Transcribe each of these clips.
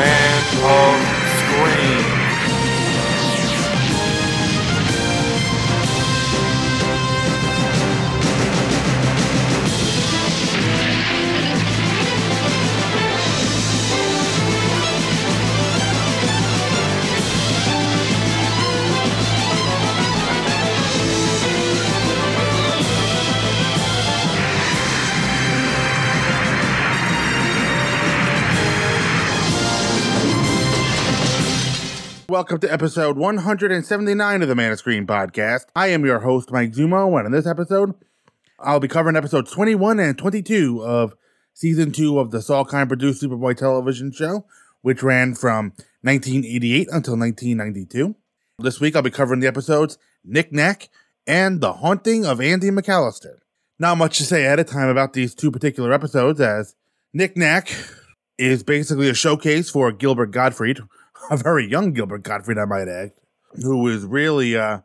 Man of Welcome to episode 179 of the Man of Screen podcast. I am your host, Mike Zummo, and in this episode, I'll be covering episodes 21 and 22 of season 2 of the Salkind produced Superboy television show, which ran from 1988 until 1992. This week, I'll be covering the episodes Nick Knack and The Haunting of Andy McAlister. Not much to say at a time about these two particular episodes, as Nick Knack is basically a showcase for Gilbert Gottfried, a very young Gilbert Gottfried, I might add, who is really, uh,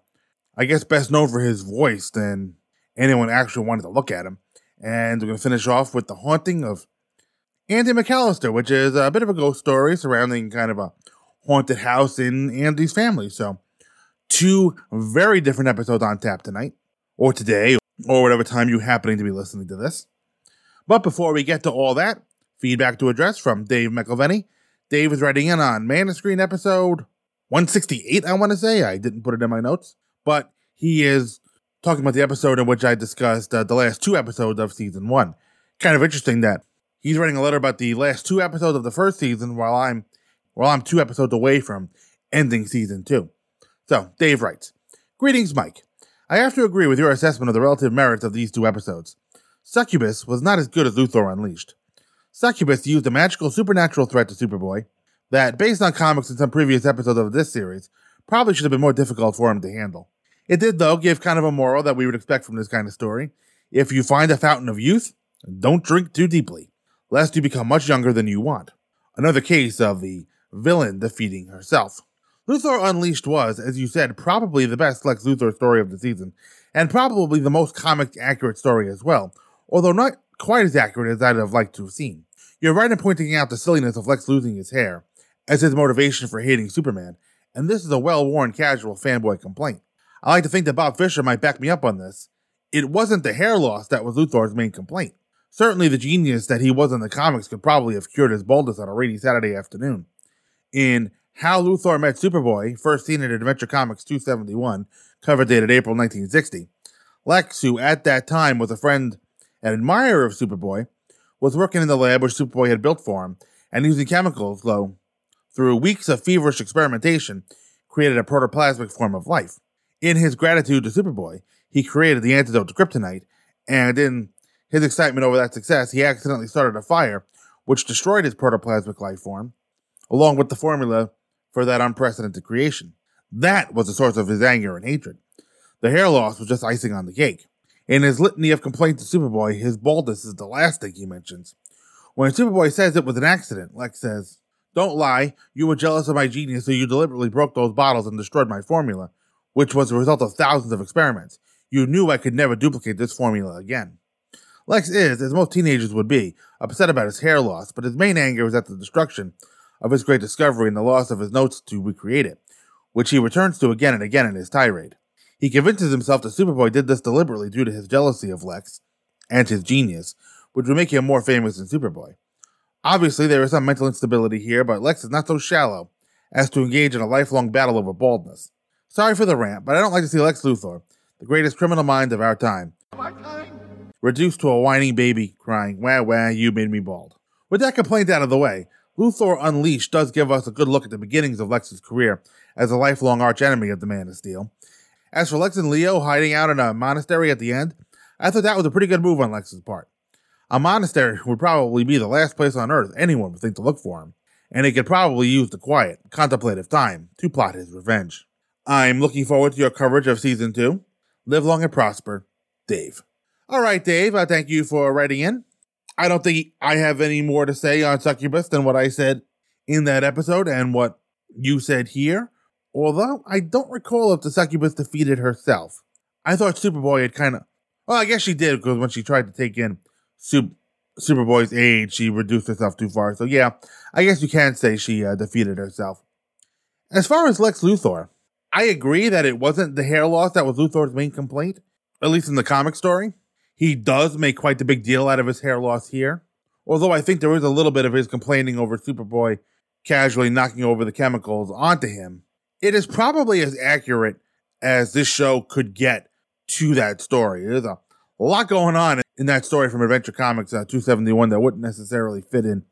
I guess, best known for his voice than anyone actually wanted to look at him. And we're going to finish off with the haunting of Andy McAlister, which is a bit of a ghost story surrounding kind of a haunted house in Andy's family. So, two very different episodes on tap tonight, or today, or whatever time you happening to be listening to this. But before we get to all that, feedback to address from Dave McElveny Dave is writing in on Man Screen episode 168, I want to say. I didn't put it in my notes, but he is talking about the episode in which I discussed uh, the last two episodes of season one. Kind of interesting that he's writing a letter about the last two episodes of the first season while I'm while I'm two episodes away from ending season two. So, Dave writes, Greetings, Mike. I have to agree with your assessment of the relative merits of these two episodes. Succubus was not as good as Luthor Unleashed. Succubus used a magical supernatural threat to Superboy that, based on comics and some previous episodes of this series, probably should have been more difficult for him to handle. It did, though, give kind of a moral that we would expect from this kind of story. If you find a fountain of youth, don't drink too deeply, lest you become much younger than you want. Another case of the villain defeating herself. Luthor Unleashed was, as you said, probably the best Lex Luthor story of the season, and probably the most comic accurate story as well, although not quite as accurate as I'd have liked to have seen. You're right in pointing out the silliness of Lex losing his hair as his motivation for hating Superman, and this is a well worn casual fanboy complaint. I like to think that Bob Fisher might back me up on this. It wasn't the hair loss that was Luthor's main complaint. Certainly, the genius that he was in the comics could probably have cured his baldness on a rainy Saturday afternoon. In How Luthor Met Superboy, first seen in Adventure Comics 271, cover dated April 1960, Lex, who at that time was a friend and admirer of Superboy, was working in the lab which Superboy had built for him, and using chemicals, though, through weeks of feverish experimentation, created a protoplasmic form of life. In his gratitude to Superboy, he created the antidote to kryptonite, and in his excitement over that success, he accidentally started a fire which destroyed his protoplasmic life form, along with the formula for that unprecedented creation. That was the source of his anger and hatred. The hair loss was just icing on the cake. In his litany of complaints to Superboy, his baldness is the last thing he mentions. When Superboy says it was an accident, Lex says, Don't lie, you were jealous of my genius, so you deliberately broke those bottles and destroyed my formula, which was the result of thousands of experiments. You knew I could never duplicate this formula again. Lex is, as most teenagers would be, upset about his hair loss, but his main anger is at the destruction of his great discovery and the loss of his notes to recreate it, which he returns to again and again in his tirade. He convinces himself that Superboy did this deliberately due to his jealousy of Lex and his genius, which would make him more famous than Superboy. Obviously, there is some mental instability here, but Lex is not so shallow as to engage in a lifelong battle over baldness. Sorry for the rant, but I don't like to see Lex Luthor, the greatest criminal mind of our time, reduced to a whining baby crying, wah wah, you made me bald. With that complaint out of the way, Luthor Unleashed does give us a good look at the beginnings of Lex's career as a lifelong archenemy of the Man of Steel, as for Lex and Leo hiding out in a monastery at the end, I thought that was a pretty good move on Lex's part. A monastery would probably be the last place on earth anyone would think to look for him, and he could probably use the quiet, contemplative time to plot his revenge. I'm looking forward to your coverage of season two. Live long and prosper, Dave. All right, Dave, I thank you for writing in. I don't think I have any more to say on Succubus than what I said in that episode and what you said here. Although I don't recall if the succubus defeated herself. I thought Superboy had kind of. Well, I guess she did because when she tried to take in Sup Superboy's aid, she reduced herself too far. So yeah, I guess you can say she uh, defeated herself. As far as Lex Luthor, I agree that it wasn't the hair loss that was Luthor's main complaint, at least in the comic story. He does make quite the big deal out of his hair loss here. Although I think there is a little bit of his complaining over Superboy casually knocking over the chemicals onto him. It is probably as accurate as this show could get to that story. There's a lot going on in that story from Adventure Comics uh, 271 that wouldn't necessarily fit in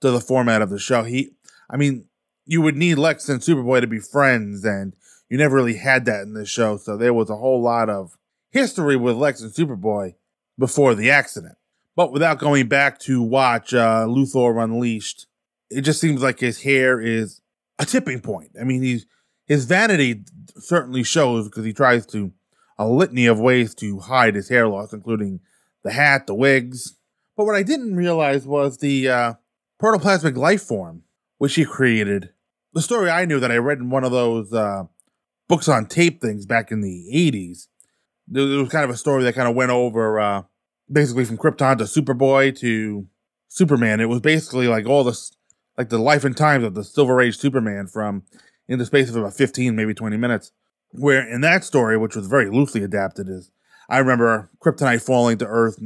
to the format of the show. He, I mean, you would need Lex and Superboy to be friends, and you never really had that in this show. So there was a whole lot of history with Lex and Superboy before the accident. But without going back to watch uh, Luthor Unleashed, it just seems like his hair is a tipping point. I mean, he's his vanity certainly shows because he tries to a litany of ways to hide his hair loss, including the hat, the wigs. But what I didn't realize was the uh, protoplasmic life form, which he created. The story I knew that I read in one of those uh, books on tape things back in the 80s. There was kind of a story that kind of went over uh, basically from Krypton to Superboy to Superman. It was basically like all this, like the life and times of the Silver Age Superman from in the space of about 15, maybe 20 minutes. Where in that story, which was very loosely adapted, is I remember Kryptonite falling to Earth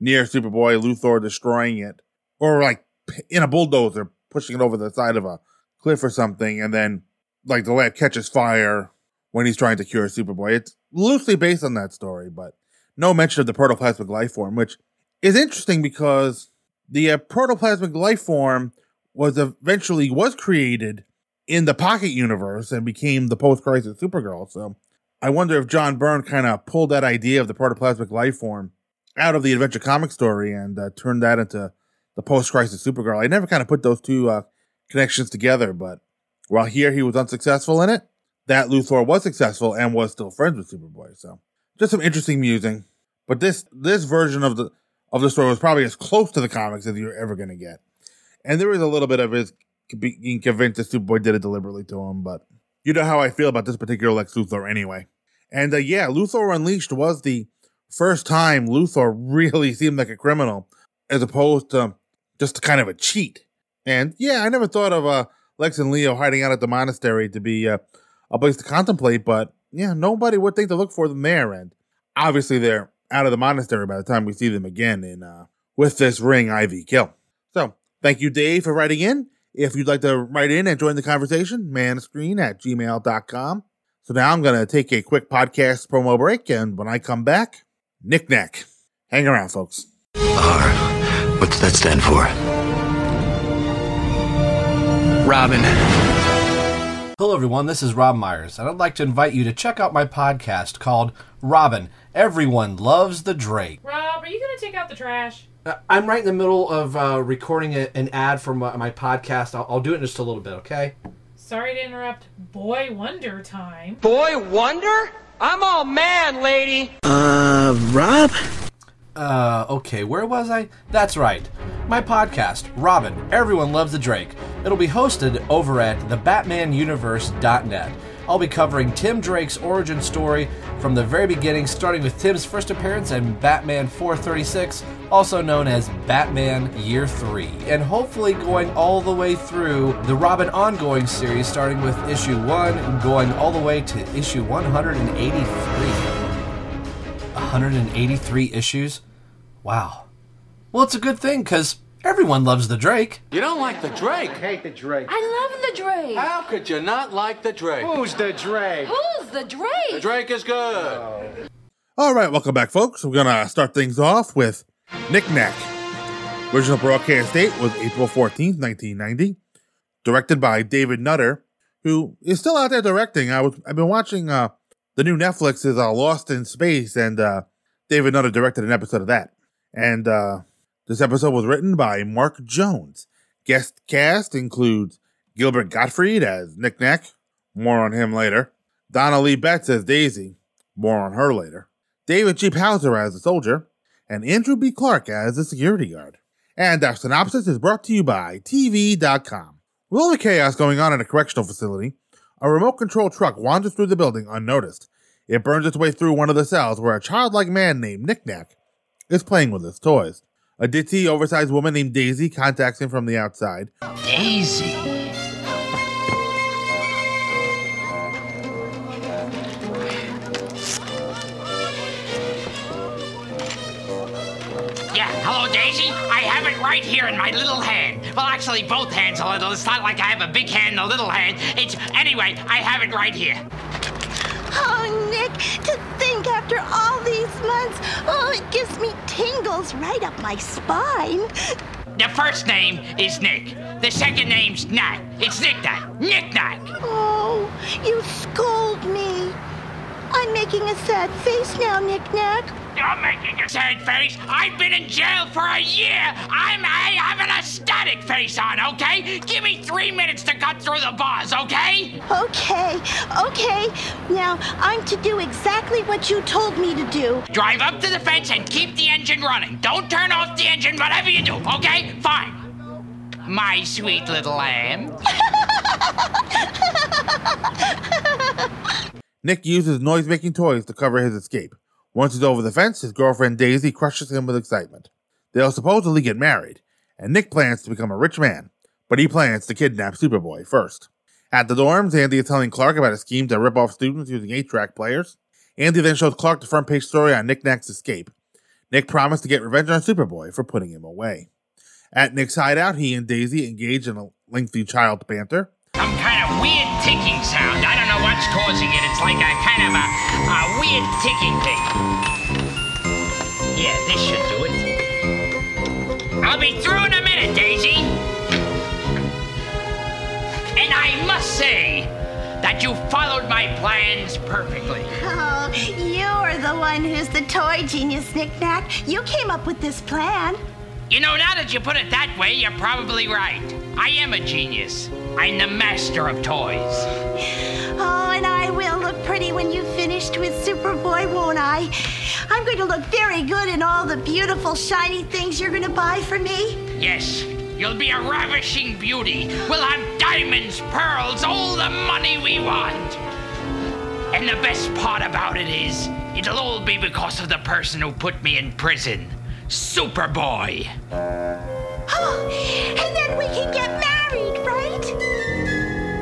near Superboy, Luthor destroying it, or like in a bulldozer pushing it over the side of a cliff or something, and then like the lab catches fire when he's trying to cure Superboy. It's loosely based on that story, but no mention of the protoplasmic life form, which is interesting because the uh, protoplasmic life form was eventually was created in the Pocket universe and became the post-crisis Supergirl. So I wonder if John Byrne kind of pulled that idea of the protoplasmic life form out of the Adventure comic story and uh, turned that into the post-crisis Supergirl. I never kind of put those two uh, connections together, but while here he was unsuccessful in it, that Luthor was successful and was still friends with Superboy. So just some interesting musing. But this this version of the of the story was probably as close to the comics as you're ever going to get. And there is a little bit of his being convinced that Superboy did it deliberately to him, but you know how I feel about this particular Lex Luthor anyway. And uh, yeah, Luthor Unleashed was the first time Luthor really seemed like a criminal as opposed to just kind of a cheat. And yeah, I never thought of uh, Lex and Leo hiding out at the monastery to be uh, a place to contemplate, but yeah, nobody would think to look for them there. And obviously, they're out of the monastery by the time we see them again in uh, with this ring I thee kill. So thank you, Dave, for writing in. If you'd like to write in and join the conversation, manscreen at gmail.com. So now I'm going to take a quick podcast promo break, and when I come back, Nick Knack. Hang around, folks. R. What's that stand for? Robin. Hello, everyone. This is Rob Myers, and I'd like to invite you to check out my podcast called Robin. Everyone loves the Drake. Rob, are you going to take out the trash? Uh, I'm right in the middle of uh, recording a, an ad for my, my podcast. I'll, I'll do it in just a little bit, okay? Sorry to interrupt Boy Wonder time. Boy Wonder? I'm all man, lady. Uh, Rob? Uh, okay, where was I? That's right. My podcast, Robin, Everyone Loves the Drake. It'll be hosted over at thebatmanuniverse.net. I'll be covering Tim Drake's origin story from the very beginning, starting with Tim's first appearance in Batman 436, also known as Batman Year 3, and hopefully going all the way through the Robin ongoing series, starting with issue 1 and going all the way to issue 183. 183 issues? Wow. Well, it's a good thing because everyone loves the Drake. You don't like the Drake? hate the Drake. I love the Drake. How could you not like the Drake? Who's the Drake? Who's the Drake? The Drake is good. All right, welcome back, folks. We're going to start things off with Nick Knack. Original broadcast date was April 14th, 1990. Directed by David Nutter, who is still out there directing. I was I've been watching uh the new Netflix is uh, Lost in Space, and uh David Nutter directed an episode of that. And uh this episode was written by Mark Jones. Guest cast includes Gilbert Gottfried as Nick Knack. More on him later. Donna Lee Betts as Daisy. More on her later. David G. Hauser as the soldier. And Andrew B. Clark as the security guard. And our synopsis is brought to you by TV.com. With all the chaos going on in a correctional facility, a remote control truck wanders through the building unnoticed. It burns its way through one of the cells where a childlike man named Nick Knack is playing with his toys. A ditzy, oversized woman named Daisy contacts him from the outside. Daisy. Yeah, hello, Daisy. I have it right here in my little hand. Well, actually, both hands a little. It's not like I have a big hand and a little hand. It's anyway. I have it right here. Oh, Nick, to think after all these months, oh, it gives me tingles right up my spine. The first name is Nick. The second name's Nat. It's Nick Nat. Nick Nat. Oh, you scold me. I'm making a sad face now, Nick Knack. You're making a sad face. I've been in jail for a year. I'm I have an ecstatic face on, okay? Give me three minutes to cut through the bars, okay? Okay, okay. Now, I'm to do exactly what you told me to do. Drive up to the fence and keep the engine running. Don't turn off the engine, whatever you do, okay? Fine. My sweet little lamb. Nick uses noise making toys to cover his escape. Once he's over the fence, his girlfriend Daisy crushes him with excitement. They'll supposedly get married, and Nick plans to become a rich man, but he plans to kidnap Superboy first. At the dorms, Andy is telling Clark about a scheme to rip off students using 8 track players. Andy then shows Clark the front page story on Nick Knack's escape. Nick promised to get revenge on Superboy for putting him away. At Nick's hideout, he and Daisy engage in a lengthy child banter. Some kind of weird ticking sound. I don't what's causing it. It's like a kind of a, a weird ticking thing. Yeah, this should do it. I'll be through in a minute, Daisy. And I must say that you followed my plans perfectly. Oh, you're the one who's the toy genius, Nick Knack. You came up with this plan. You know, now that you put it that way, you're probably right. I am a genius. I'm the master of toys. Oh, and I will look pretty when you've finished with Superboy, won't I? I'm going to look very good in all the beautiful, shiny things you're going to buy for me. Yes, you'll be a ravishing beauty. We'll have diamonds, pearls, all the money we want. And the best part about it is, it'll all be because of the person who put me in prison Superboy. Oh, and then we can get married, right?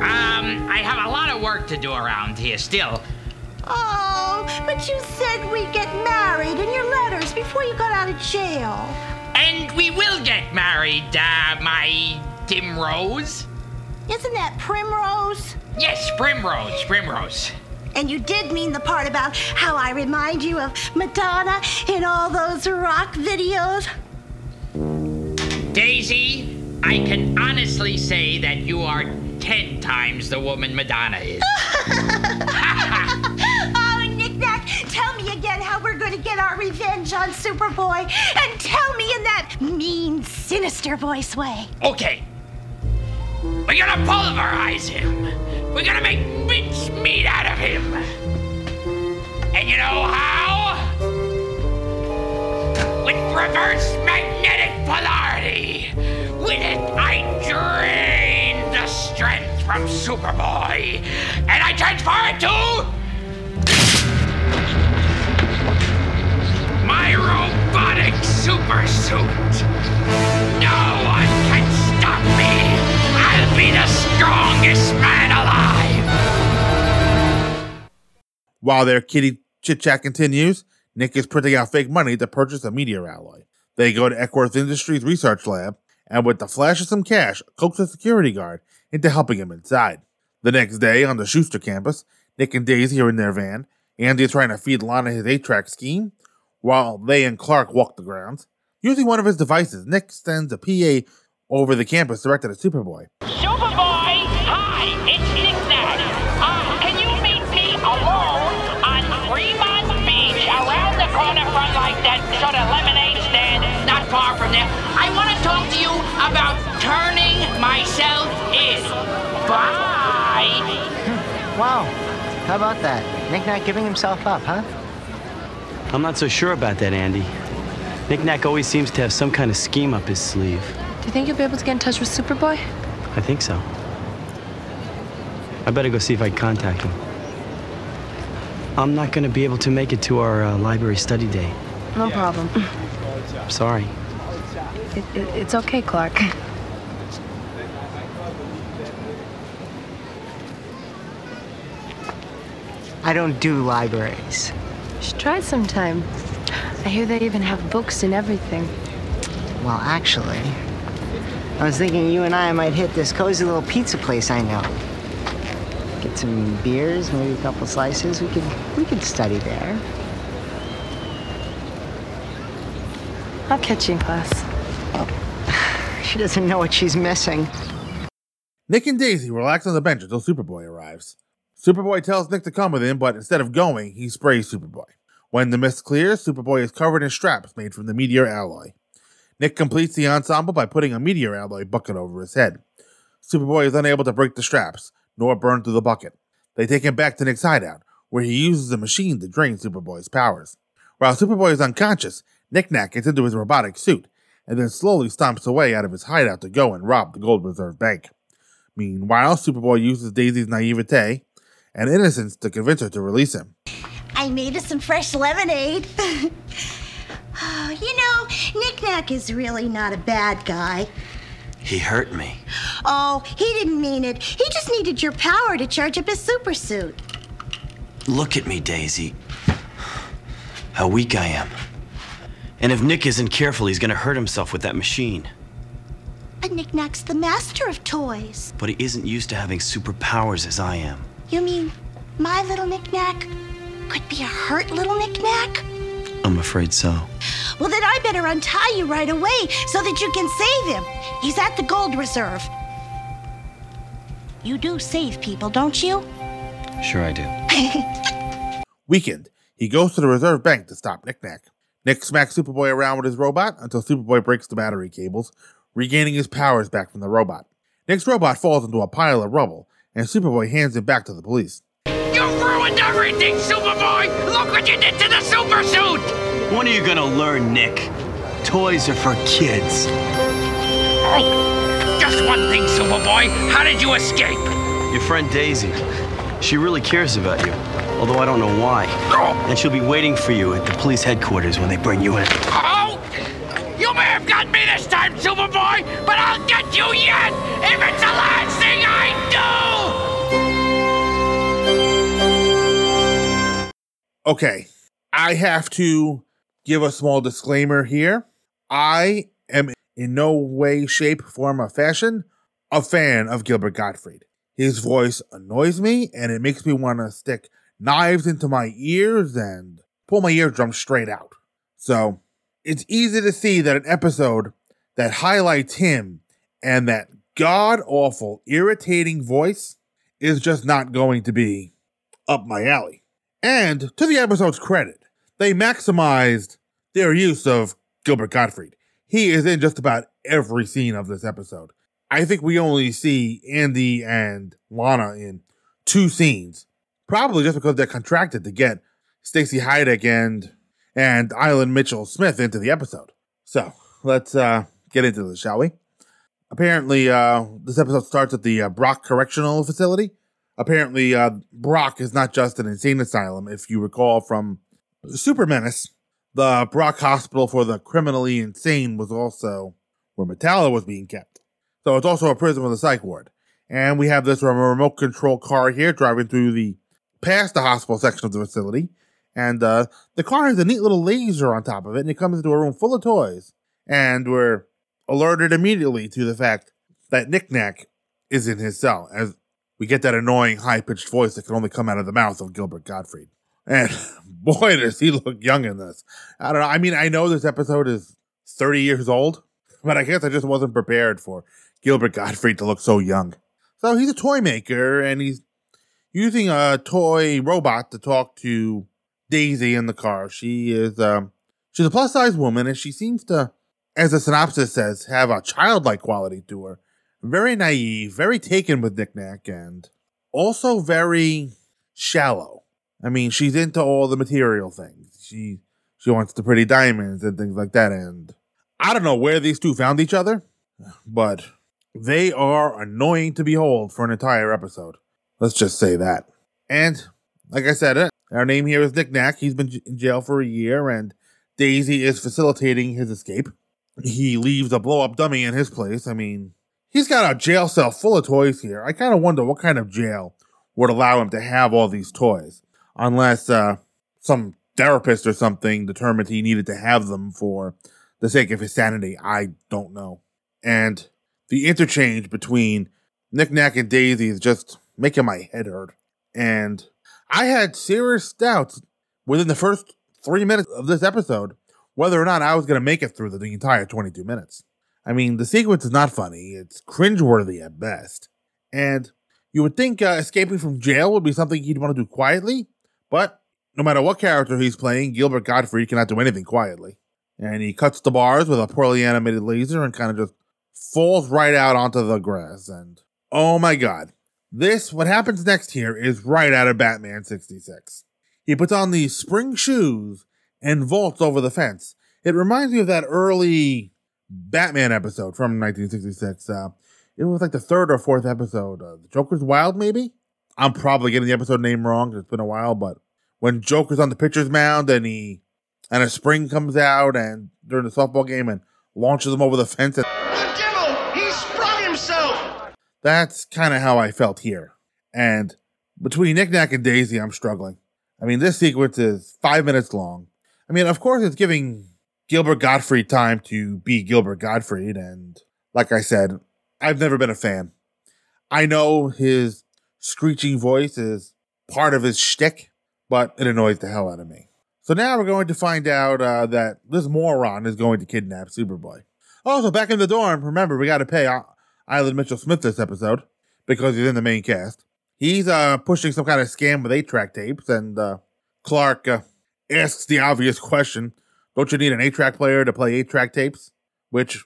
Um, I have a lot of work to do around here still. Oh, but you said we'd get married in your letters before you got out of jail. And we will get married, uh, my dim Rose. Isn't that Primrose? Yes, Primrose, Primrose. And you did mean the part about how I remind you of Madonna in all those rock videos. Daisy, I can honestly say that you are ten times the woman Madonna is. oh, Nick Knack, tell me again how we're going to get our revenge on Superboy. And tell me in that mean, sinister voice way. Okay. We're gonna pulverize him. We're gonna make mincemeat out of him. And you know how? With reverse magnetic polarity. With it, I drain the strength from Superboy. And I transfer it to. My robotic super suit. No one can stop me. Be the strongest man alive. While their kitty chit chat continues, Nick is printing out fake money to purchase a meteor alloy. They go to Eckworth Industries research lab, and with the flash of some cash, coax a security guard into helping him inside. The next day, on the Shuster campus, Nick and Daisy are in their van. Andy is trying to feed Lana his 8 track scheme, while they and Clark walk the grounds. Using one of his devices, Nick sends a PA over the campus directed at Superboy. Superboy, hi, it's Nick Nat. Uh, can you meet me alone on Fremont Beach around the corner from like that sort of lemonade stand not far from there? I want to talk to you about turning myself in. Bye. Wow. How about that? Nick not giving himself up, huh? I'm not so sure about that, Andy. Nick Knack always seems to have some kind of scheme up his sleeve. Do you think you'll be able to get in touch with Superboy? I think so. I better go see if I can contact him. I'm not going to be able to make it to our uh, library study day. No problem. Sorry. It, it, it's okay, Clark. I don't do libraries. You should try it sometime. I hear they even have books and everything. Well, actually, I was thinking you and I might hit this cozy little pizza place I know. Get some beers, maybe a couple slices. We could we could study there. I'll catch you in class. She doesn't know what she's missing. Nick and Daisy relax on the bench until Superboy arrives. Superboy tells Nick to come with him, but instead of going, he sprays Superboy. When the mist clears, Superboy is covered in straps made from the meteor alloy. Nick completes the ensemble by putting a meteor alloy bucket over his head. Superboy is unable to break the straps, nor burn through the bucket. They take him back to Nick's hideout, where he uses a machine to drain Superboy's powers. While Superboy is unconscious, Nick Knack gets into his robotic suit and then slowly stomps away out of his hideout to go and rob the Gold Reserve Bank. Meanwhile, Superboy uses Daisy's naivete and innocence to convince her to release him. I made us some fresh lemonade. You know, Nick Knack is really not a bad guy. He hurt me. Oh, he didn't mean it. He just needed your power to charge up his super suit. Look at me, Daisy. How weak I am. And if Nick isn't careful, he's gonna hurt himself with that machine. But Nick Knack's the master of toys. But he isn't used to having superpowers as I am. You mean my little Nick Knack could be a hurt little Nick Knack? I'm afraid so. Well, then I better untie you right away so that you can save him. He's at the gold reserve. You do save people, don't you? Sure, I do. Weakened, he goes to the reserve bank to stop Nick Knack. Nick smacks Superboy around with his robot until Superboy breaks the battery cables, regaining his powers back from the robot. Nick's robot falls into a pile of rubble, and Superboy hands him back to the police. Ruined everything, Superboy! Look what you did to the super suit! When are you gonna learn, Nick? Toys are for kids. Oh, just one thing, Superboy. How did you escape? Your friend Daisy. She really cares about you, although I don't know why. And she'll be waiting for you at the police headquarters when they bring you in. Oh! You may have got me this time, Superboy, but I'll get you yet! If it's the last thing I Okay, I have to give a small disclaimer here. I am in no way, shape, form, or fashion a fan of Gilbert Gottfried. His voice annoys me and it makes me want to stick knives into my ears and pull my eardrums straight out. So it's easy to see that an episode that highlights him and that god awful, irritating voice is just not going to be up my alley. And to the episode's credit, they maximized their use of Gilbert Gottfried. He is in just about every scene of this episode. I think we only see Andy and Lana in two scenes, probably just because they're contracted to get Stacy Haiduk and and Ilan Mitchell-Smith into the episode. So let's uh, get into this, shall we? Apparently, uh, this episode starts at the uh, Brock Correctional Facility. Apparently, uh, Brock is not just an insane asylum. If you recall from Super Menace, the Brock Hospital for the Criminally Insane was also where Metallo was being kept. So it's also a prison with a psych ward. And we have this remote control car here driving through the past the hospital section of the facility. And uh, the car has a neat little laser on top of it, and it comes into a room full of toys. And we're alerted immediately to the fact that Nick Knack is in his cell, as we get that annoying high pitched voice that can only come out of the mouth of Gilbert Gottfried. And boy, does he look young in this. I don't know. I mean, I know this episode is 30 years old, but I guess I just wasn't prepared for Gilbert Gottfried to look so young. So he's a toy maker and he's using a toy robot to talk to Daisy in the car. She is um she's a plus size woman and she seems to, as the synopsis says, have a childlike quality to her. Very naive, very taken with Nick Knack, and also very shallow. I mean, she's into all the material things. She she wants the pretty diamonds and things like that. And I don't know where these two found each other, but they are annoying to behold for an entire episode. Let's just say that. And like I said, uh, our name here is Nick Knack. He's been in jail for a year, and Daisy is facilitating his escape. he leaves a blow up dummy in his place. I mean, he's got a jail cell full of toys here. I kind of wonder what kind of jail would allow him to have all these toys, unless uh, some therapist or something determined he needed to have them for the sake of his sanity. I don't know. And the interchange between Nick Knack and Daisy is just making my head hurt. And I had serious doubts within the first three minutes of this episode whether or not I was going to make it through the, the entire 22 minutes. I mean, the sequence is not funny, it's cringeworthy at best. And you would think uh, escaping from jail would be something he'd want to do quietly, but no matter what character he's playing, Gilbert Gottfried cannot do anything quietly. And he cuts the bars with a poorly animated laser and kind of just falls right out onto the grass. And oh my god, this, what happens next here, is right out of Batman 66. He puts on these spring shoes and vaults over the fence. It reminds me of that early Batman episode from 1966. Uh, it was like the third or fourth episode. Uh, the Joker's Wild, maybe? I'm probably getting the episode name wrong. It's been a while, but when Joker's on the pitcher's mound and he and a spring comes out and during the softball game and launches him over the fence. And, The devil! He sprung himself! that's kind of how I felt here. And between Nick Knack and Daisy, I'm struggling. I mean, this sequence is five minutes long. I mean, of course, it's giving Gilbert Gottfried time to be Gilbert Gottfried. And like I said, I've never been a fan. I know his screeching voice is part of his shtick, but it annoys the hell out of me. So now we're going to find out uh, that this moron is going to kidnap Superboy. Also, back in the dorm, remember, we got to pay Ilan Mitchell-Smith this episode because he's in the main cast. He's uh, pushing some kind of scam with eight track tapes, and uh, Clark uh, asks the obvious question Don't you need an eight track player to play eight track tapes? Which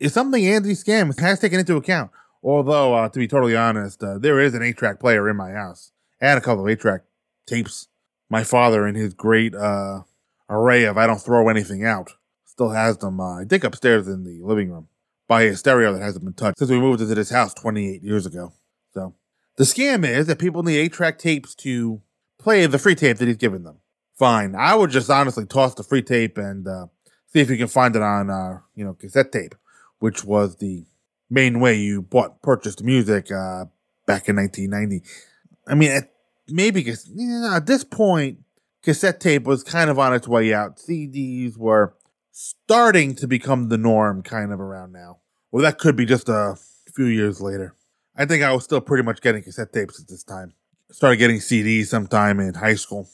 is something Andy Scam has taken into account. Although, uh, to be totally honest, uh, there is an eight track player in my house and a couple of eight track tapes. My father, in his great uh, array of I don't throw anything out, still has them, uh, I think, upstairs in the living room by a stereo that hasn't been touched since we moved into this house 28 years ago. So the scam is that people need eight track tapes to play the free tape that he's given them. Fine. I would just honestly toss the free tape and uh, see if you can find it on, uh, you know, cassette tape, which was the main way you bought purchased music uh, back in 1990. I mean, at, maybe cause, yeah, at this point, cassette tape was kind of on its way out. CDs were starting to become the norm kind of around now. Well, that could be just a few years later. I think I was still pretty much getting cassette tapes at this time. Started getting CDs sometime in high school.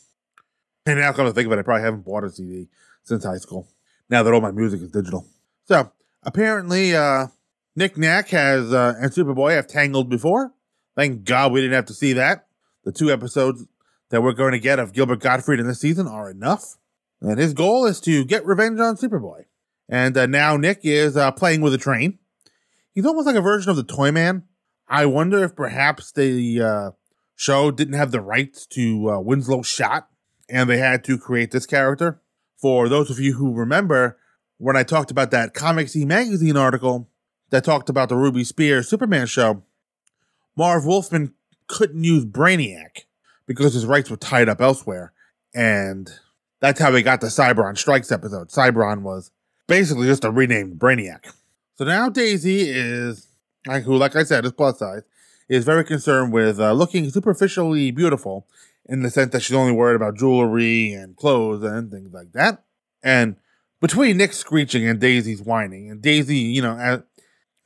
And now come to think of it, I probably haven't bought a CD since high school. Now that all my music is digital. So apparently, uh, Nick Knack has uh, and Superboy have tangled before. Thank God we didn't have to see that. The two episodes that we're going to get of Gilbert Gottfried in this season are enough. And his goal is to get revenge on Superboy. And uh, now Nick is uh, playing with a train. He's almost like a version of the Toy Man. I wonder if perhaps the uh, show didn't have the rights to uh, Winslow Schott and they had to create this character. For those of you who remember, when I talked about that Comics E Magazine article that talked about the Ruby Spears Superman show, Marv Wolfman couldn't use Brainiac because his rights were tied up elsewhere. And that's how we got the Cybron Strikes episode. Cybron was basically just a renamed Brainiac. So now Daisy is, who, like I said, is plus size, is very concerned with uh, looking superficially beautiful in the sense that she's only worried about jewelry and clothes and things like that. And between Nick screeching and Daisy's whining, and Daisy, you know, has,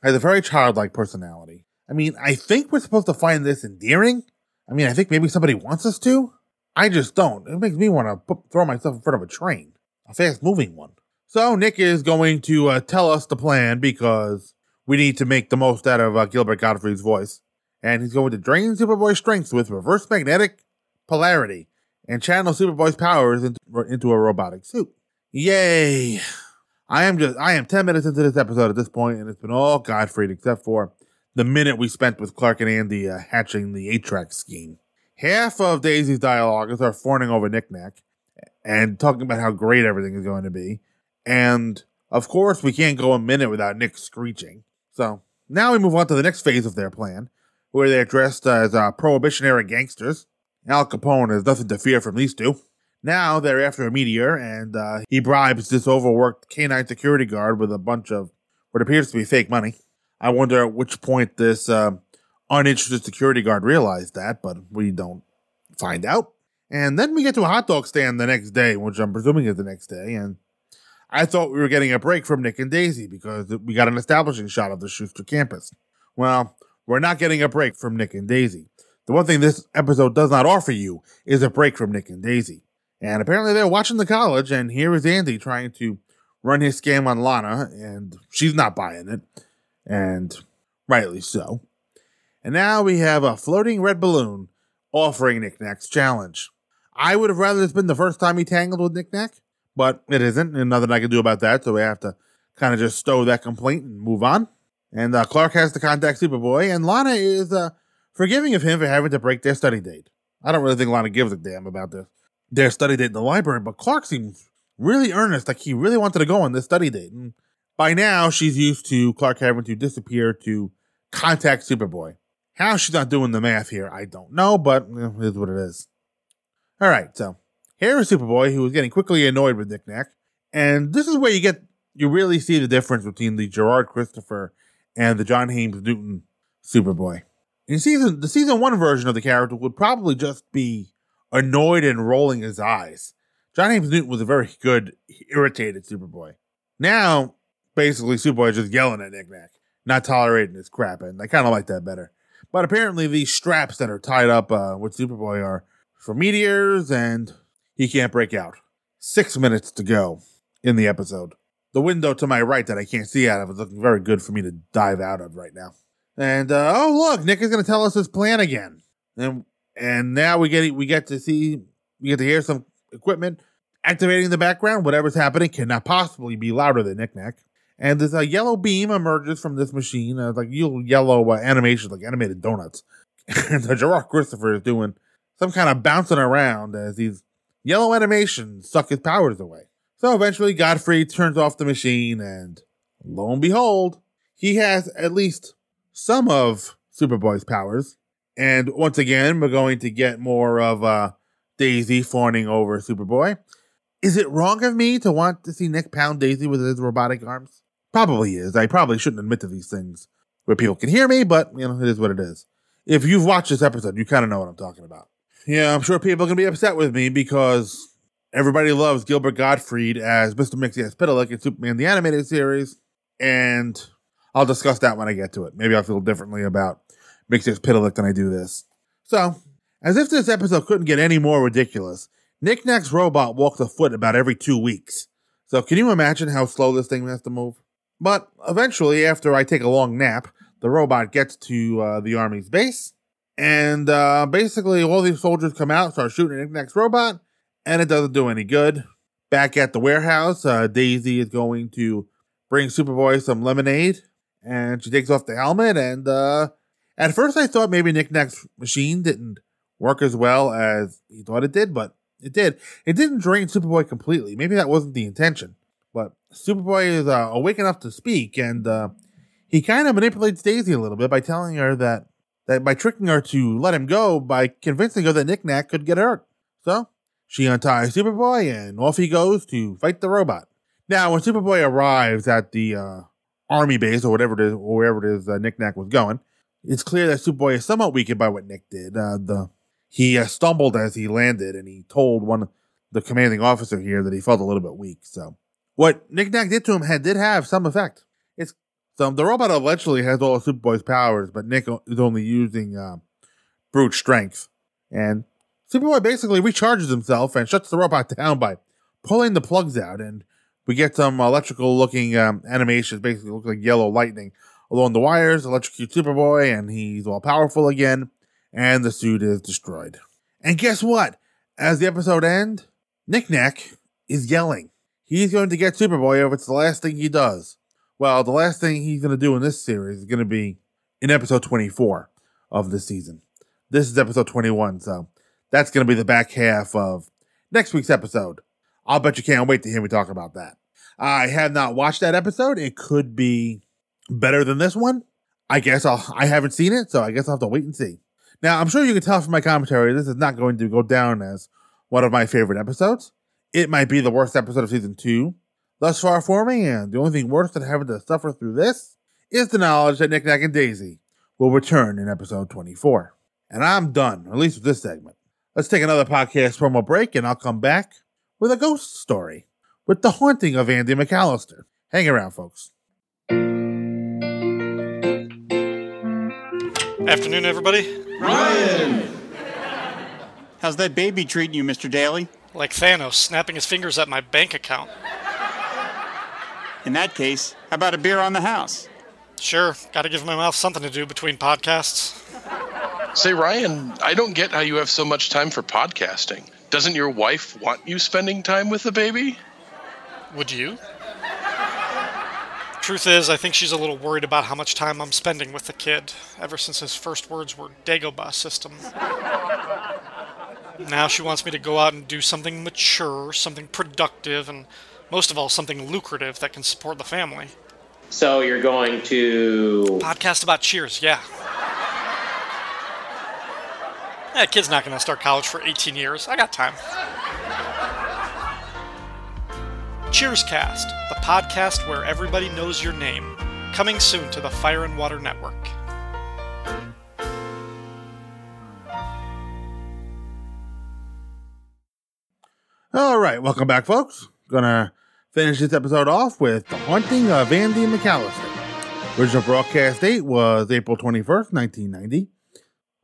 a very childlike personality. I mean, I think we're supposed to find this endearing. I mean, I think maybe somebody wants us to. I just don't. It makes me want to throw myself in front of a train, a fast moving one. So Nick is going to uh, tell us the plan because we need to make the most out of uh, Gilbert Gottfried's voice. And he's going to drain Superboy's strength with reverse magnetic polarity and channel Superboy's powers into, into a robotic suit. Yay! I am just I am 10 minutes into this episode at this point, and it's been all Gottfried except for the minute we spent with Clark and Andy uh, hatching the 8-track scheme. Half of Daisy's dialogue is her fawning over Nick Knack and talking about how great everything is going to be. And of course, we can't go a minute without Nick screeching. So now we move on to the next phase of their plan, where they're dressed as uh, prohibitionary gangsters. Al Capone has nothing to fear from these two. Now they're after a meteor, and uh, he bribes this overworked canine security guard with a bunch of what appears to be fake money. I wonder at which point this uh, uninterested security guard realized that, but we don't find out. And then we get to a hot dog stand the next day, which I'm presuming is the next day, and I thought we were getting a break from Nick and Daisy because we got an establishing shot of the Shuster campus. Well, we're not getting a break from Nick and Daisy. The one thing this episode does not offer you is a break from Nick and Daisy. And apparently they're watching the college, and here is Andy trying to run his scam on Lana, and she's not buying it. And rightly so. And now we have a floating red balloon offering Nick Knack's challenge. I would have rather it's been the first time he tangled with Nick Knack, but it isn't, and nothing I can do about that, so we have to kind of just stow that complaint and move on. And uh, Clark has to contact Superboy, and Lana is uh, forgiving of him for having to break their study date. I don't really think Lana gives a damn about this their study date in the library, but Clark seems really earnest, like he really wanted to go on this study date. And by now, she's used to Clark having to disappear to contact Superboy. How she's not doing the math here, I don't know, but it is what it is. All right, so here is Superboy, who is getting quickly annoyed with Nick Knack, and this is where you get you really see the difference between the Gerard Christopher and the John Haymes Newton Superboy. In season the season one version of the character would probably just be annoyed and rolling his eyes. John Haymes Newton was a very good, irritated Superboy. Now, basically, Superboy is just yelling at Nick Knack, not tolerating his crap, and I kind of like that better. But apparently, these straps that are tied up uh, with Superboy are for meteors, and he can't break out. Six minutes to go in the episode. The window to my right that I can't see out of is looking very good for me to dive out of right now. And uh, oh look, Nick is going to tell us his plan again. And and now we get we get to see we get to hear some equipment activating in the background. Whatever's happening cannot possibly be louder than Nick Knack. And there's a yellow beam emerges from this machine, uh, like yellow uh, like animated donuts. and the Gerard Christopher is doing some kind of bouncing around as these yellow animations suck his powers away. So eventually, Gottfried turns off the machine, and lo and behold, he has at least some of Superboy's powers. And once again, we're going to get more of uh, Daisy fawning over Superboy. Is it wrong of me to want to see Nick pound Daisy with his robotic arms? Probably is. I probably shouldn't admit to these things where people can hear me, but you know, it is what it is. If you've watched this episode, you kind of know what I'm talking about. Yeah, I'm sure people are gonna be upset with me because everybody loves Gilbert Gottfried as Mr. Mxyzptlk in Superman the Animated Series, and I'll discuss that when I get to it. Maybe I'll feel differently about Mxyzptlk than I do this. So, as if this episode couldn't get any more ridiculous, Nick Knack's robot walks a foot about every two weeks. So, can you imagine how slow this thing has to move? But eventually, after I take a long nap, the robot gets to uh, the army's base, and uh, basically all these soldiers come out, start shooting Nick Knack's robot, and it doesn't do any good. Back at the warehouse, uh, Daisy is going to bring Superboy some lemonade, and she takes off the helmet, and uh, at first, I thought maybe Nick Knack's machine didn't work as well as he thought it did, but it did. It didn't drain Superboy completely. Maybe that wasn't the intention. But Superboy is uh, awake enough to speak, and uh, he kind of manipulates Daisy a little bit by telling her that, that by tricking her to let him go by convincing her that Nick Knack could get hurt. So she unties Superboy, and off he goes to fight the robot. Now, when Superboy arrives at the uh, army base or whatever it is, or wherever it is uh, Nick Knack was going, it's clear that Superboy is somewhat weakened by what Nick did. Uh, the he uh, stumbled as he landed, and he told one the commanding officer here that he felt a little bit weak. So what Nick Knack did to him had did have some effect. It's so the robot allegedly has all of Superboy's powers, but Nick is only using uh, brute strength, and Superboy basically recharges himself and shuts the robot down by pulling the plugs out, and we get some electrical looking um, animations, basically look like yellow lightning along the wires, electrocute Superboy, and he's all powerful again, and the suit is destroyed. And guess what? As the episode ends, Nick Knack is yelling. He's going to get Superboy if it's the last thing he does. Well, the last thing he's going to do in this series is going to be in episode 24 of the season. This is episode 21, so that's going to be the back half of next week's episode. I'll bet you can't wait to hear me talk about that. I have not watched that episode. It could be better than this one. I guess I'll, I haven't seen it, so I guess I'll have to wait and see. Now, I'm sure you can tell from my commentary, this is not going to go down as one of my favorite episodes. It might be the worst episode of season two thus far for me, and the only thing worse than having to suffer through this is the knowledge that Nick Knack and Daisy will return in episode 24. And I'm done, at least with this segment. Let's take another podcast promo break, and I'll come back with a ghost story with the haunting of Andy McAlister. Hang around, folks. Afternoon, everybody. Ryan! How's that baby treating you, Mr. Daly? Like Thanos snapping his fingers at my bank account. In that case, how about a beer on the house? Sure, gotta give my mouth something to do between podcasts. Say, Ryan, I don't get how you have so much time for podcasting. Doesn't your wife want you spending time with the baby? Would you? Truth is, I think she's a little worried about how much time I'm spending with the kid, ever since his first words were Dagobah system. Now she wants me to go out and do something mature, something productive, and most of all, something lucrative that can support the family. So you're going to. Podcast about Cheers, yeah. That kid's not going to start college for 18 years. I got time. Cheerscast, the podcast where everybody knows your name. Coming soon to the Fire and Water Network. All right, welcome back, folks. Gonna finish this episode off with The Haunting of Andy McAlister. Original broadcast date was April 21st, 1990.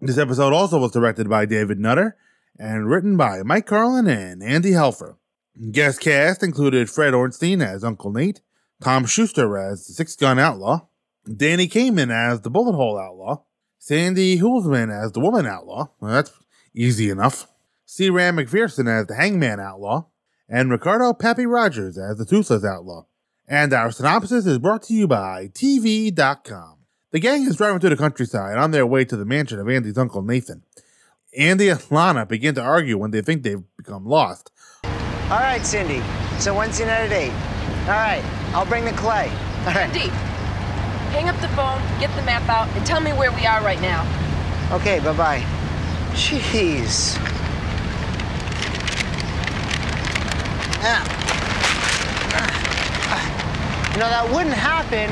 This episode also was directed by David Nutter and written by Mike Carlin and Andy Helfer. Guest cast included Fred Ornstein as Uncle Nate, Tom Schuster as the Six Gun Outlaw, Danny Kamen as the Bullet Hole Outlaw, Sandy Hulsman as the Woman Outlaw. Well, that's easy enough. C. Ram McPherson as the Hangman Outlaw, and Ricardo Pappy Rogers as the Toothless Outlaw. And our synopsis is brought to you by TV.com. The gang is driving through the countryside on their way to the mansion of Andy's uncle Nathan. Andy and Lana begin to argue when they think they've become lost. All right, Cindy. So Wednesday night at 8. All right, I'll bring the clay. All right. Andy, hang up the phone, get the map out, and tell me where we are right now. Okay, bye bye. Jeez. Ah. You know, that wouldn't happen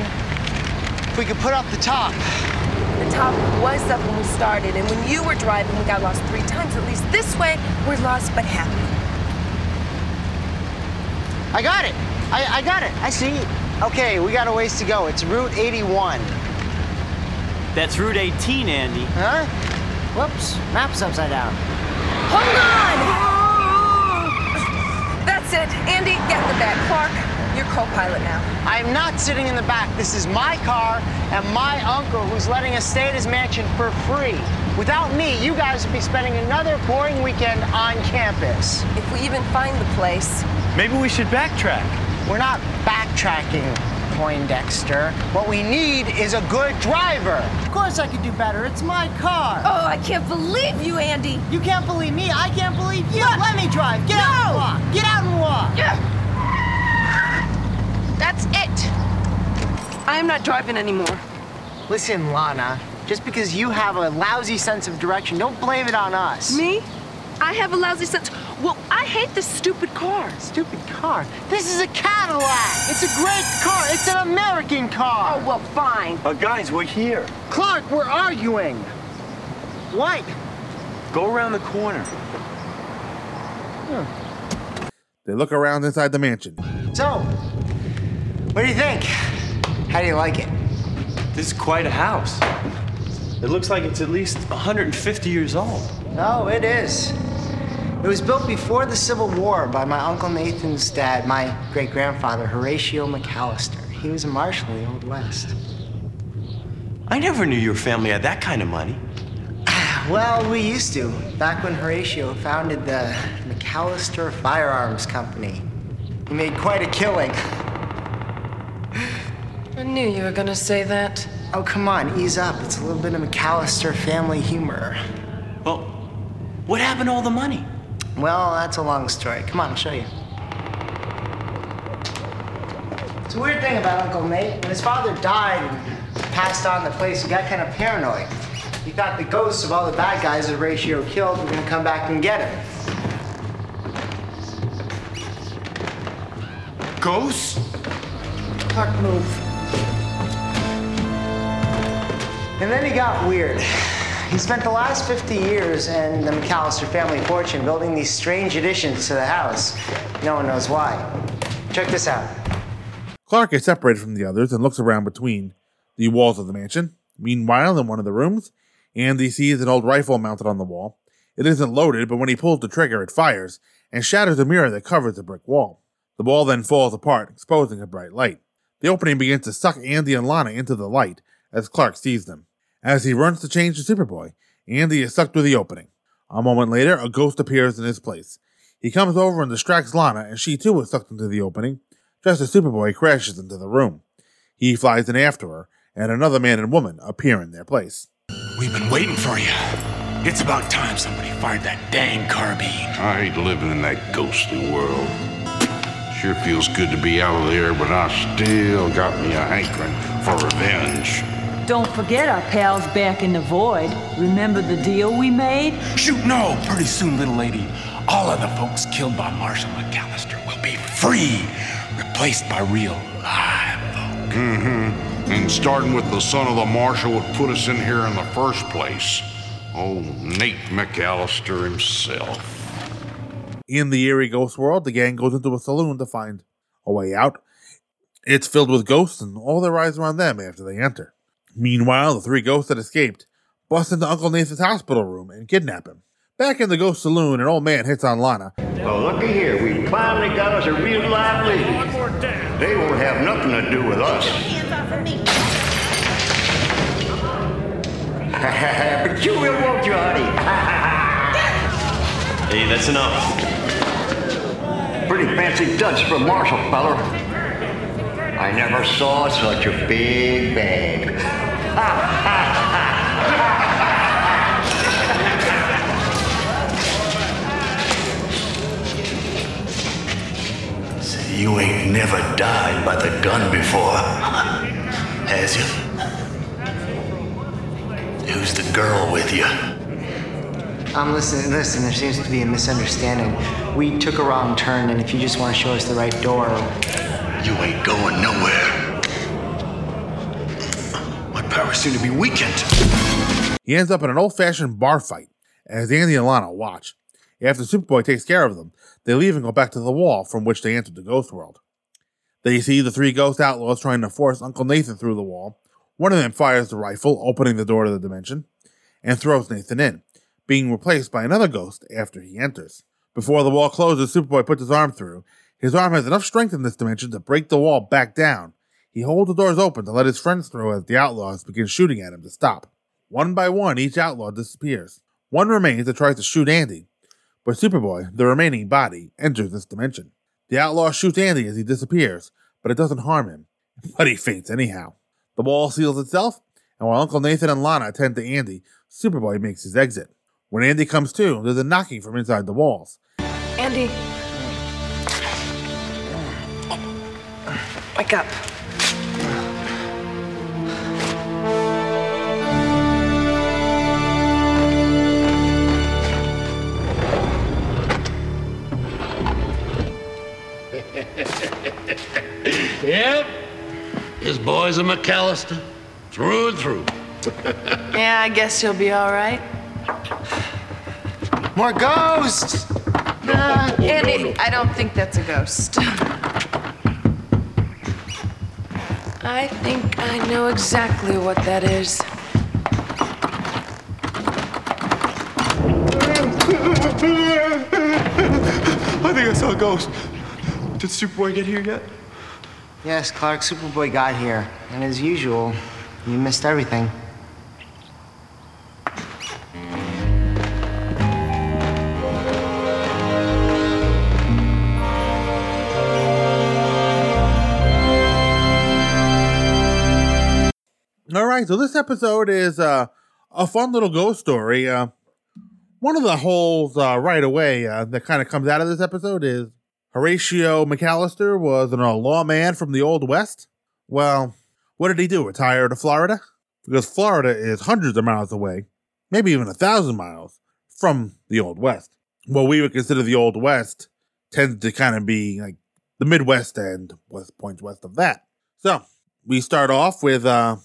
if we could put up the top. The top was up when we started, and when you were driving, we got lost three times. At least this way, we're lost but happy. I got it. I, I got it. I see. Okay, we got a ways to go. It's Route 81. That's Route 18, Andy. Huh? Whoops, map's upside down. Hold on! That's it. Andy, get in the back. Clark, you're co-pilot now. I'm not sitting in the back. This is my car and my uncle who's letting us stay at his mansion for free. Without me, you guys would be spending another boring weekend on campus. If we even find the place. Maybe we should backtrack. We're not backtracking, Poindexter. What we need is a good driver. Of course I could do better. It's my car. Oh, I can't believe you, Andy. You can't believe me. I can't believe you. Look. Let me drive. Get no. out and walk. Get out and walk. Yeah. That's it. I am not driving anymore. Listen, Lana, just because you have a lousy sense of direction, don't blame it on us. Me? I have a lousy sense. Well, I hate this stupid car. Stupid car? This is a Cadillac. It's a great car. It's an American car. Oh, well, fine. Uh, guys, we're here. Clark, we're arguing. What? Go around the corner. Hmm. They look around inside the mansion. So, what do you think? How do you like it? This is quite a house. It looks like it's at least 150 years old. No, it is. It was built before the Civil War by my Uncle Nathan's dad, my great grandfather, Horatio McAlister. He was a marshal in the Old West. I never knew your family had that kind of money. Well, we used to, back when Horatio founded the McAlister Firearms Company. He made quite a killing. I knew you were gonna say that. Oh, come on, ease up. It's a little bit of McAlister family humor. Well, what happened to all the money? Well, that's a long story. Come on, I'll show you. It's a weird thing about Uncle Nate. When his father died and passed on the place, he got kind of paranoid. He thought the ghosts of all the bad guys that Ratio killed were gonna come back and get him. Ghosts? Fuck move. And then he got weird. He spent the last 50 years and the McAlister family fortune building these strange additions to the house. No one knows why. Check this out. Clark is separated from the others and looks around between the walls of the mansion. Meanwhile, in one of the rooms, Andy sees an old rifle mounted on the wall. It isn't loaded, but when he pulls the trigger, it fires and shatters a mirror that covers the brick wall. The wall then falls apart, exposing a bright light. The opening begins to suck Andy and Lana into the light as Clark sees them. As he runs to change to Superboy, Andy is sucked through the opening. A moment later, a ghost appears in his place. He comes over and distracts Lana, and she too is sucked into the opening, just as Superboy crashes into the room. He flies in after her, and another man and woman appear in their place. We've been waiting for you. It's about time somebody fired that dang carbine. I hate living in that ghostly world. Sure feels good to be out of there, but I still got me a hankering for revenge. Don't forget our pals back in the void. Remember the deal we made? Shoot, no! Pretty soon, little lady, all of the folks killed by Marshal McAlister will be free, replaced by real live folk. Mm-hmm. And starting with the son of the marshal that put us in here in the first place. Oh, Nate McAlister himself. In the eerie ghost world, the gang goes into a saloon to find a way out. It's filled with ghosts, and all their eyes are on them after they enter. Meanwhile, the three ghosts that escaped bust into Uncle Nathan's hospital room and kidnap him. Back in the ghost saloon, an old man hits on Lana. Well, looky here. We finally got us a real live lady. They won't have nothing to do with us. but you will, won't you, honey? Hey, that's enough. Pretty fancy Dutch from Marshall, feller. I never saw such a big bag. Say, you ain't never died by the gun before, has you? Who's the girl with you? I'm um, listen, listen, there seems to be a misunderstanding. We took a wrong turn, and if you just want to show us the right door. You ain't going nowhere. My powers seem to be weakened. He ends up in an old fashioned bar fight as Andy and Lana watch. After Superboy takes care of them, they leave and go back to the wall from which they entered the ghost world. They see the three ghost outlaws trying to force Uncle Nathan through the wall. One of them fires the rifle, opening the door to the dimension, and throws Nathan in, being replaced by another ghost after he enters. Before the wall closes, Superboy puts his arm through. His arm has enough strength in this dimension to break the wall back down. He holds the doors open to let his friends through as the outlaws begin shooting at him to stop. One by one, each outlaw disappears. One remains that tries to shoot Andy, but Superboy, the remaining body, enters this dimension. The outlaw shoots Andy as he disappears, but it doesn't harm him. But he faints anyhow. The wall seals itself, and while Uncle Nathan and Lana attend to Andy, Superboy makes his exit. When Andy comes to, there's a knocking from inside the walls. Andy. Wake up. yep. His boy's a McAlister. Through and through. Yeah, I guess you'll be all right. More ghosts! Uh, Andy, I don't think that's a ghost. I think I know exactly what that is. I think I saw a ghost. Did Superboy get here yet? Yes, Clark, Superboy got here. And as usual, you missed everything. All right, so this episode is uh, a fun little ghost story. Uh, one of the holes uh, right away uh, that kind of comes out of this episode is Horatio McAllister was an, a lawman from the Old West. Well, what did he do? Retire to Florida? Because Florida is hundreds of miles away, maybe even a thousand miles from the Old West. What we would consider the Old West tends to kind of be like the Midwest and West Point west of that. So we start off with uh,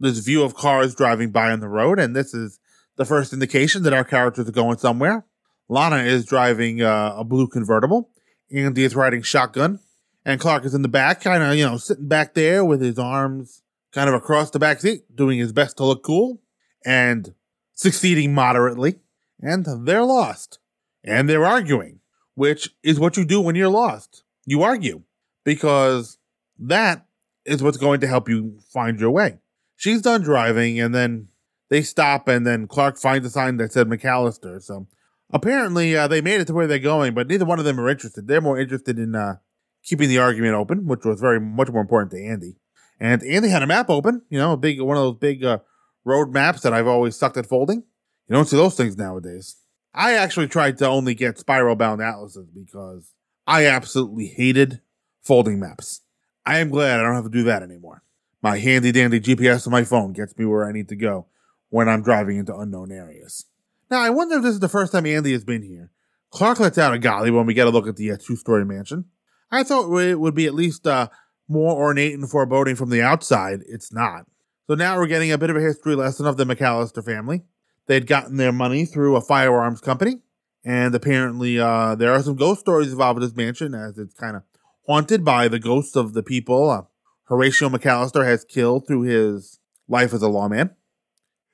this view of cars driving by on the road, and this is the first indication that our characters are going somewhere. Lana is driving uh, a blue convertible. Andy is riding shotgun, and Clark is in the back, kind of you know sitting back there with his arms kind of across the back seat, doing his best to look cool, and succeeding moderately. And they're lost, and they're arguing, which is what you do when you're lost. You argue because that is what's going to help you find your way. She's done driving, and then they stop, and then Clark finds a sign that said McAlister. So apparently, uh, they made it to where they're going, but neither one of them are interested. They're more interested in uh, keeping the argument open, which was very much more important to Andy. And Andy had a map open, you know, a big one of those big uh, road maps that I've always sucked at folding. You don't see those things nowadays. I actually tried to only get spiral bound atlases because I absolutely hated folding maps. I am glad I don't have to do that anymore. My handy dandy GPS on my phone gets me where I need to go when I'm driving into unknown areas. Now, I wonder if this is the first time Andy has been here. Clark lets out a golly when we get a look at the uh, two story mansion. I thought it would be at least uh, more ornate and foreboding from the outside. It's not. So now we're getting a bit of a history lesson of the McAlister family. They'd gotten their money through a firearms company, and apparently uh, there are some ghost stories involved with this mansion as it's kind of haunted by the ghosts of the people uh, Horatio McAlister has killed through his life as a lawman.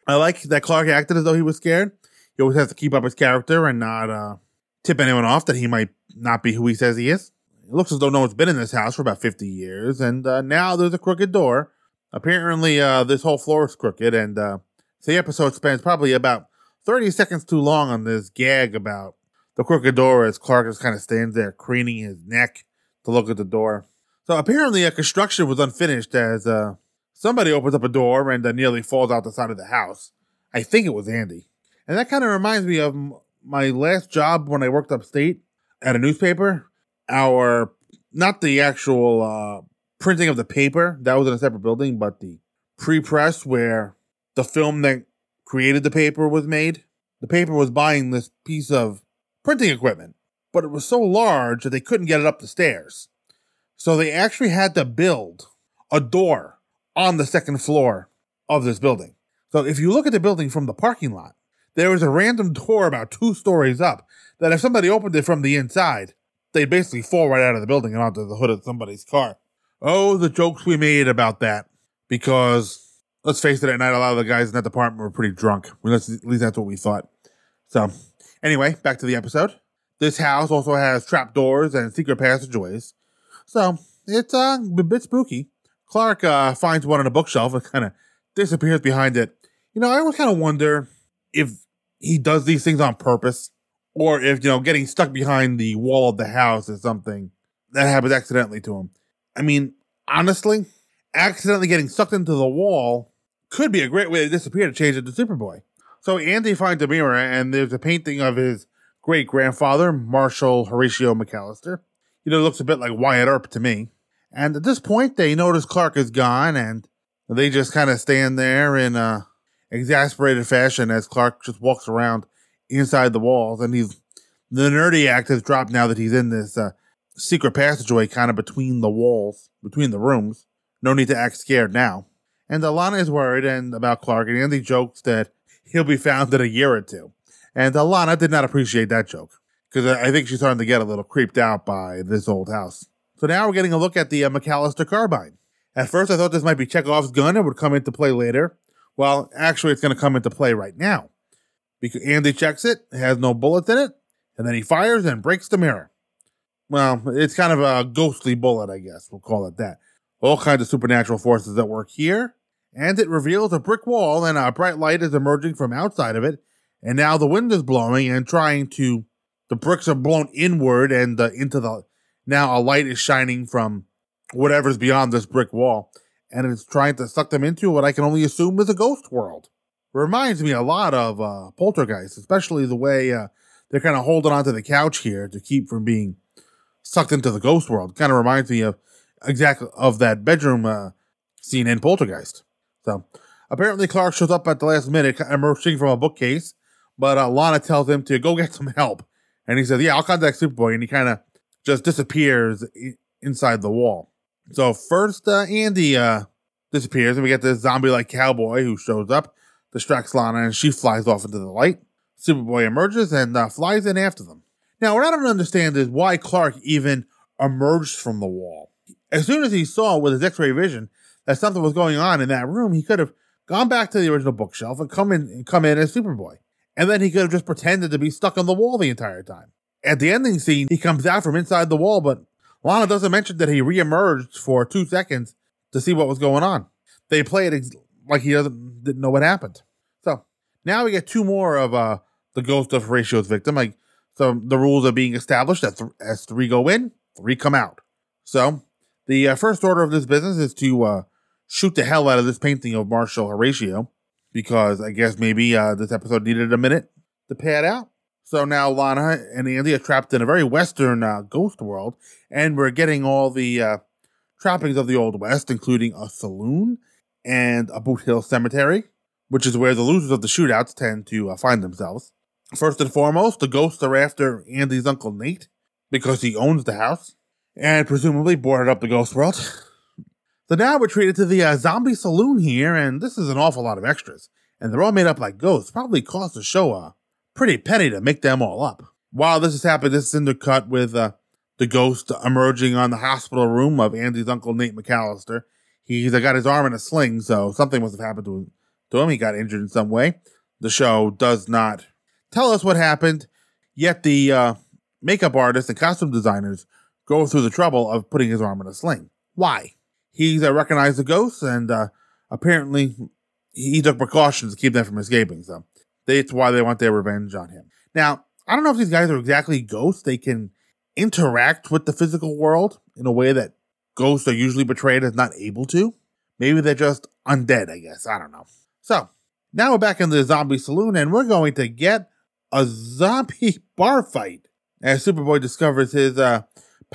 I like that Clark acted as though he was scared. He always has to keep up his character and not uh, tip anyone off that he might not be who he says he is. It looks as though no one's been in this house for about 50 years, and uh, now there's a crooked door. Apparently, uh, this whole floor is crooked, and uh, the episode spends probably about 30 seconds too long on this gag about the crooked door as Clark just kind of stands there craning his neck to look at the door. So apparently, a construction was unfinished as uh, somebody opens up a door and uh, nearly falls out the side of the house. I think it was Andy. And that kind of reminds me of my last job when I worked upstate at a newspaper. Our, not the actual uh, printing of the paper, that was in a separate building, but the pre press where the film that created the paper was made. The paper was buying this piece of printing equipment, but it was so large that they couldn't get it up the stairs. So they actually had to build a door on the second floor of this building. So if you look at the building from the parking lot, there was a random door about two stories up that if somebody opened it from the inside, they'd basically fall right out of the building and onto the hood of somebody's car. Oh, the jokes we made about that. Because let's face it, at night, a lot of the guys in that department were pretty drunk. At least that's what we thought. So, anyway, back to the episode. This house also has trapdoors and secret passageways. So, it's uh, a bit spooky. Clark uh, finds one on a bookshelf and kind of disappears behind it. You know, I always kind of wonder if he does these things on purpose or if, you know, getting stuck behind the wall of the house is something that happens accidentally to him. I mean, honestly, accidentally getting sucked into the wall could be a great way to disappear to change it to Superboy. So Andy finds a mirror and there's a painting of his great grandfather, Marshal Horatio McAlister. You know, it looks a bit like Wyatt Earp to me. And at this point, they notice Clark is gone and they just kind of stand there in a exasperated fashion as Clark just walks around inside the walls. And he's the nerdy act has dropped now that he's in this uh, secret passageway kind of between the walls, between the rooms. No need to act scared now. And Alana is worried and about Clark, and Andy jokes that he'll be found in a year or two. And Alana did not appreciate that joke because I think she's starting to get a little creeped out by this old house. So now we're getting a look at the uh, McAlister carbine. At first, I thought this might be Chekhov's gun and would come into play later. Well, actually, it's going to come into play right now because Andy checks it, it has no bullets in it, and then he fires and breaks the mirror. Well, it's kind of a ghostly bullet, I guess. We'll call it that. All kinds of supernatural forces at work here. And it reveals a brick wall, and a bright light is emerging from outside of it. And now the wind is blowing and trying to. The bricks are blown inward and uh, into the. Now a light is shining from whatever's beyond this brick wall. And it's trying to suck them into what I can only assume is a ghost world. Reminds me a lot of uh, Poltergeist, especially the way uh, they're kind of holding onto the couch here to keep from being sucked into the ghost world. Kind of reminds me of exactly of that bedroom uh, scene in Poltergeist. So apparently Clark shows up at the last minute, emerging from a bookcase, but uh, Lana tells him to go get some help, and he says, "Yeah, I'll contact Superboy," and he kind of just disappears inside the wall. So first, uh, Andy uh, disappears, and we get this zombie-like cowboy who shows up, distracts Lana, and she flies off into the light. Superboy emerges and uh, flies in after them. Now, what I don't understand is why Clark even emerged from the wall. As soon as he saw with his X-ray vision that something was going on in that room, he could have gone back to the original bookshelf and come in come in as Superboy. And then he could have just pretended to be stuck on the wall the entire time. At the ending scene, he comes out from inside the wall, but Lana doesn't mention that he reemerged for two seconds to see what was going on. They play it ex- like he doesn't didn't know what happened. So now we get two more of uh the ghost of Horatio's victim. Like so, the rules are being established that th- as three go in, three come out. So the uh, first order of this business is to uh, shoot the hell out of this painting of Marshal Horatio because I guess maybe uh, this episode needed a minute to pad out. So now Lana and Andy are trapped in a very Western uh, ghost world, and we're getting all the uh, trappings of the Old West, including a saloon and a Boot Hill cemetery, which is where the losers of the shootouts tend to uh, find themselves. First and foremost, the ghosts are after Andy's uncle Nate because he owns the house and presumably boarded up the ghost world. So now we're treated to the uh, zombie saloon here, and this is an awful lot of extras. And they're all made up like ghosts. Probably cost the show a pretty penny to make them all up. While this is happening, this is intercut with uh, the ghost emerging on the hospital room of Andy's uncle Nate McAlister. He's uh, got his arm in a sling, so something must have happened to, to him. He got injured in some way. The show does not tell us what happened, yet the uh, makeup artists and costume designers go through the trouble of putting his arm in a sling. Why? He's uh, recognized the ghosts, and uh, apparently he took precautions to keep them from escaping. So that's why they want their revenge on him. Now, I don't know if these guys are exactly ghosts. They can interact with the physical world in a way that ghosts are usually portrayed as not able to. Maybe they're just undead, I guess. I don't know. So now we're back in the zombie saloon, and we're going to get a zombie bar fight as Superboy discovers his uh,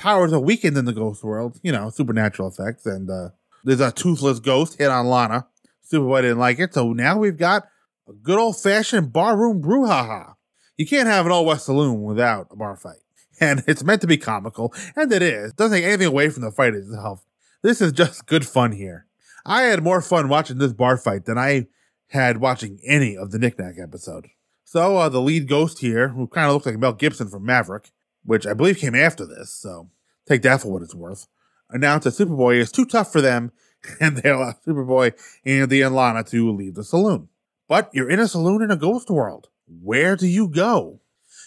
powers are weakened in the ghost world. You know, supernatural effects, and uh, there's a toothless ghost hit on Lana. Superboy didn't like it, so now we've got a good old fashioned barroom brouhaha. You can't have an old west saloon without a bar fight, and it's meant to be comical, and it is. Doesn't take anything away from the fight itself. This is just good fun here. I had more fun watching this bar fight than I had watching any of the Nick Knack episode. So uh, the lead ghost here, who kind of looks like Mel Gibson from Maverick, which I believe came after this, so take that for what it's worth, announced that Superboy is too tough for them, and they allow Superboy, and Lana to leave the saloon. But you're in a saloon in a ghost world. Where do you go?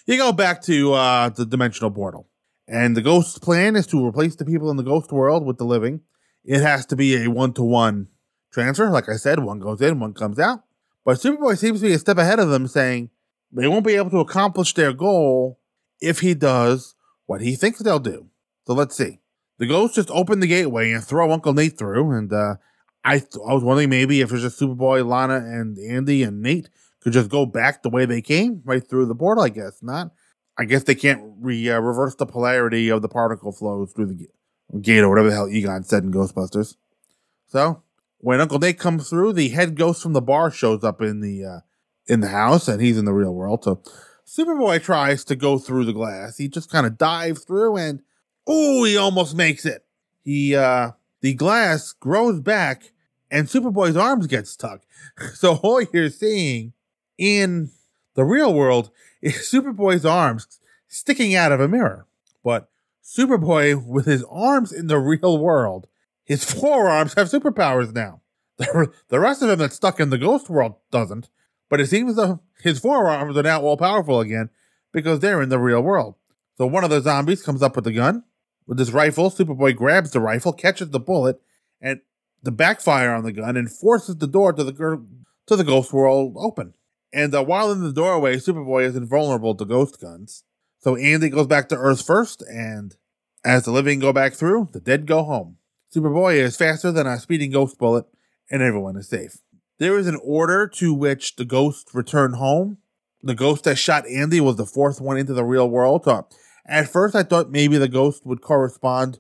You go back to uh, the dimensional portal. And the ghost's plan is to replace the people in the ghost world with the living. It has to be a one to one transfer. Like I said, one goes in, one comes out. But Superboy seems to be a step ahead of them, saying they won't be able to accomplish their goal if he does what he thinks they'll do. So let's see. The ghost just open the gateway and throw Uncle Nate through, and uh, I th- I was wondering maybe if it's just Superboy, Lana, and Andy and Nate could just go back the way they came, right through the portal. I guess not. I guess they can't re uh, reverse the polarity of the particle flows through the ga- gate or whatever the hell Egon said in Ghostbusters. So when Uncle Nate comes through, the head ghost from the bar shows up in the uh, in the house, and he's in the real world. So Superboy tries to go through the glass. He just kind of dives through, and oh, he almost makes it. He uh, the glass grows back, and Superboy's arms get stuck. So all you're seeing in the real world is Superboy's arms sticking out of a mirror. But Superboy, with his arms in the real world, his forearms have superpowers now. The, the rest of him that's stuck in the ghost world doesn't. But it seems that his forearms are now all powerful again because they're in the real world. So one of the zombies comes up with the gun. With his rifle, Superboy grabs the rifle, catches the bullet, and the backfire on the gun and forces the door to the gir- to the ghost world open. And uh, while in the doorway, Superboy is invulnerable to ghost guns. So Andy goes back to Earth first, and as the living go back through, the dead go home. Superboy is faster than a speeding ghost bullet, and everyone is safe. There is an order to which the ghost return home. The ghost that shot Andy was the fourth one into the real world. So at first, I thought maybe the ghost would correspond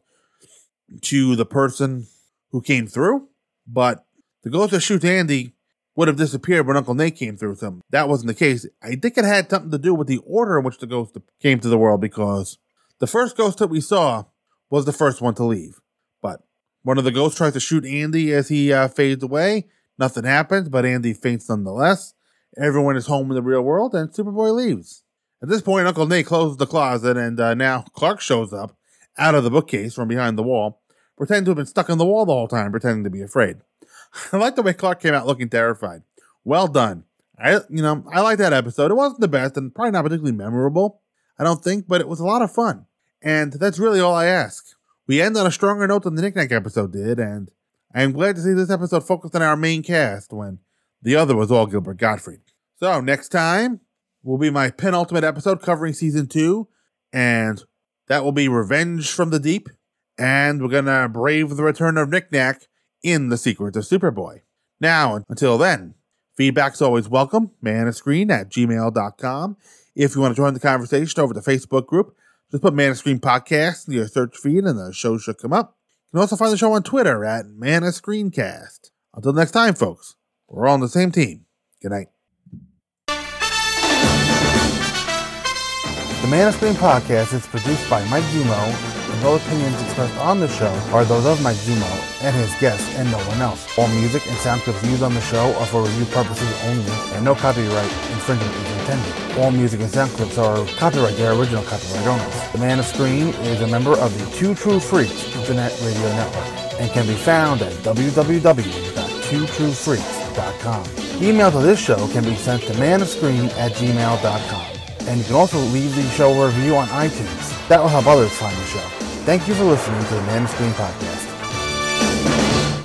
to the person who came through, but the ghost that shoots Andy would have disappeared when Uncle Nate came through. So that wasn't the case. I think it had something to do with the order in which the ghost came to the world because the first ghost that we saw was the first one to leave. But one of the ghosts tries to shoot Andy as he uh, fades away. Nothing happens, but Andy faints nonetheless. Everyone is home in the real world, and Superboy leaves. At this point, Uncle Nate closes the closet, and uh, now Clark shows up out of the bookcase from behind the wall, pretending to have been stuck in the wall the whole time, pretending to be afraid. I like the way Clark came out looking terrified. Well done. I, you know, I like that episode. It wasn't the best and probably not particularly memorable, I don't think, but it was a lot of fun. And that's really all I ask. We end on a stronger note than the Nick Knack episode did, and I am glad to see this episode focused on our main cast when the other was all Gilbert Gottfried. So next time will be my penultimate episode covering season two, and that will be Revenge from the Deep, and we're gonna brave the return of Nick Knack in The Secret of Superboy. Now, until then, feedback's always welcome, manofscreen at gmail.com. If you want to join the conversation over the Facebook group, just put Man of Screen Podcast in your search feed and the show should come up. You can also find the show on Twitter at Man of Screencast. Until next time, folks, we're all on the same team. Good night. The Man Screen podcast is produced by Mike and all opinions expressed on the show are those of Mike Zummo and his guests and no one else. All music and sound clips used on the show are for review purposes only, and no copyright infringement is intended. All music and sound clips are copyright their original copyright owners. The Man of Screen is a member of the Two True Freaks Internet Radio Network and can be found at www.twotruefreaks.com. Email to this show can be sent to manofscreen at gmail.com. And you can also leave the show a review on iTunes. That will help others find the show. Thank you for listening to the Man of Screen podcast.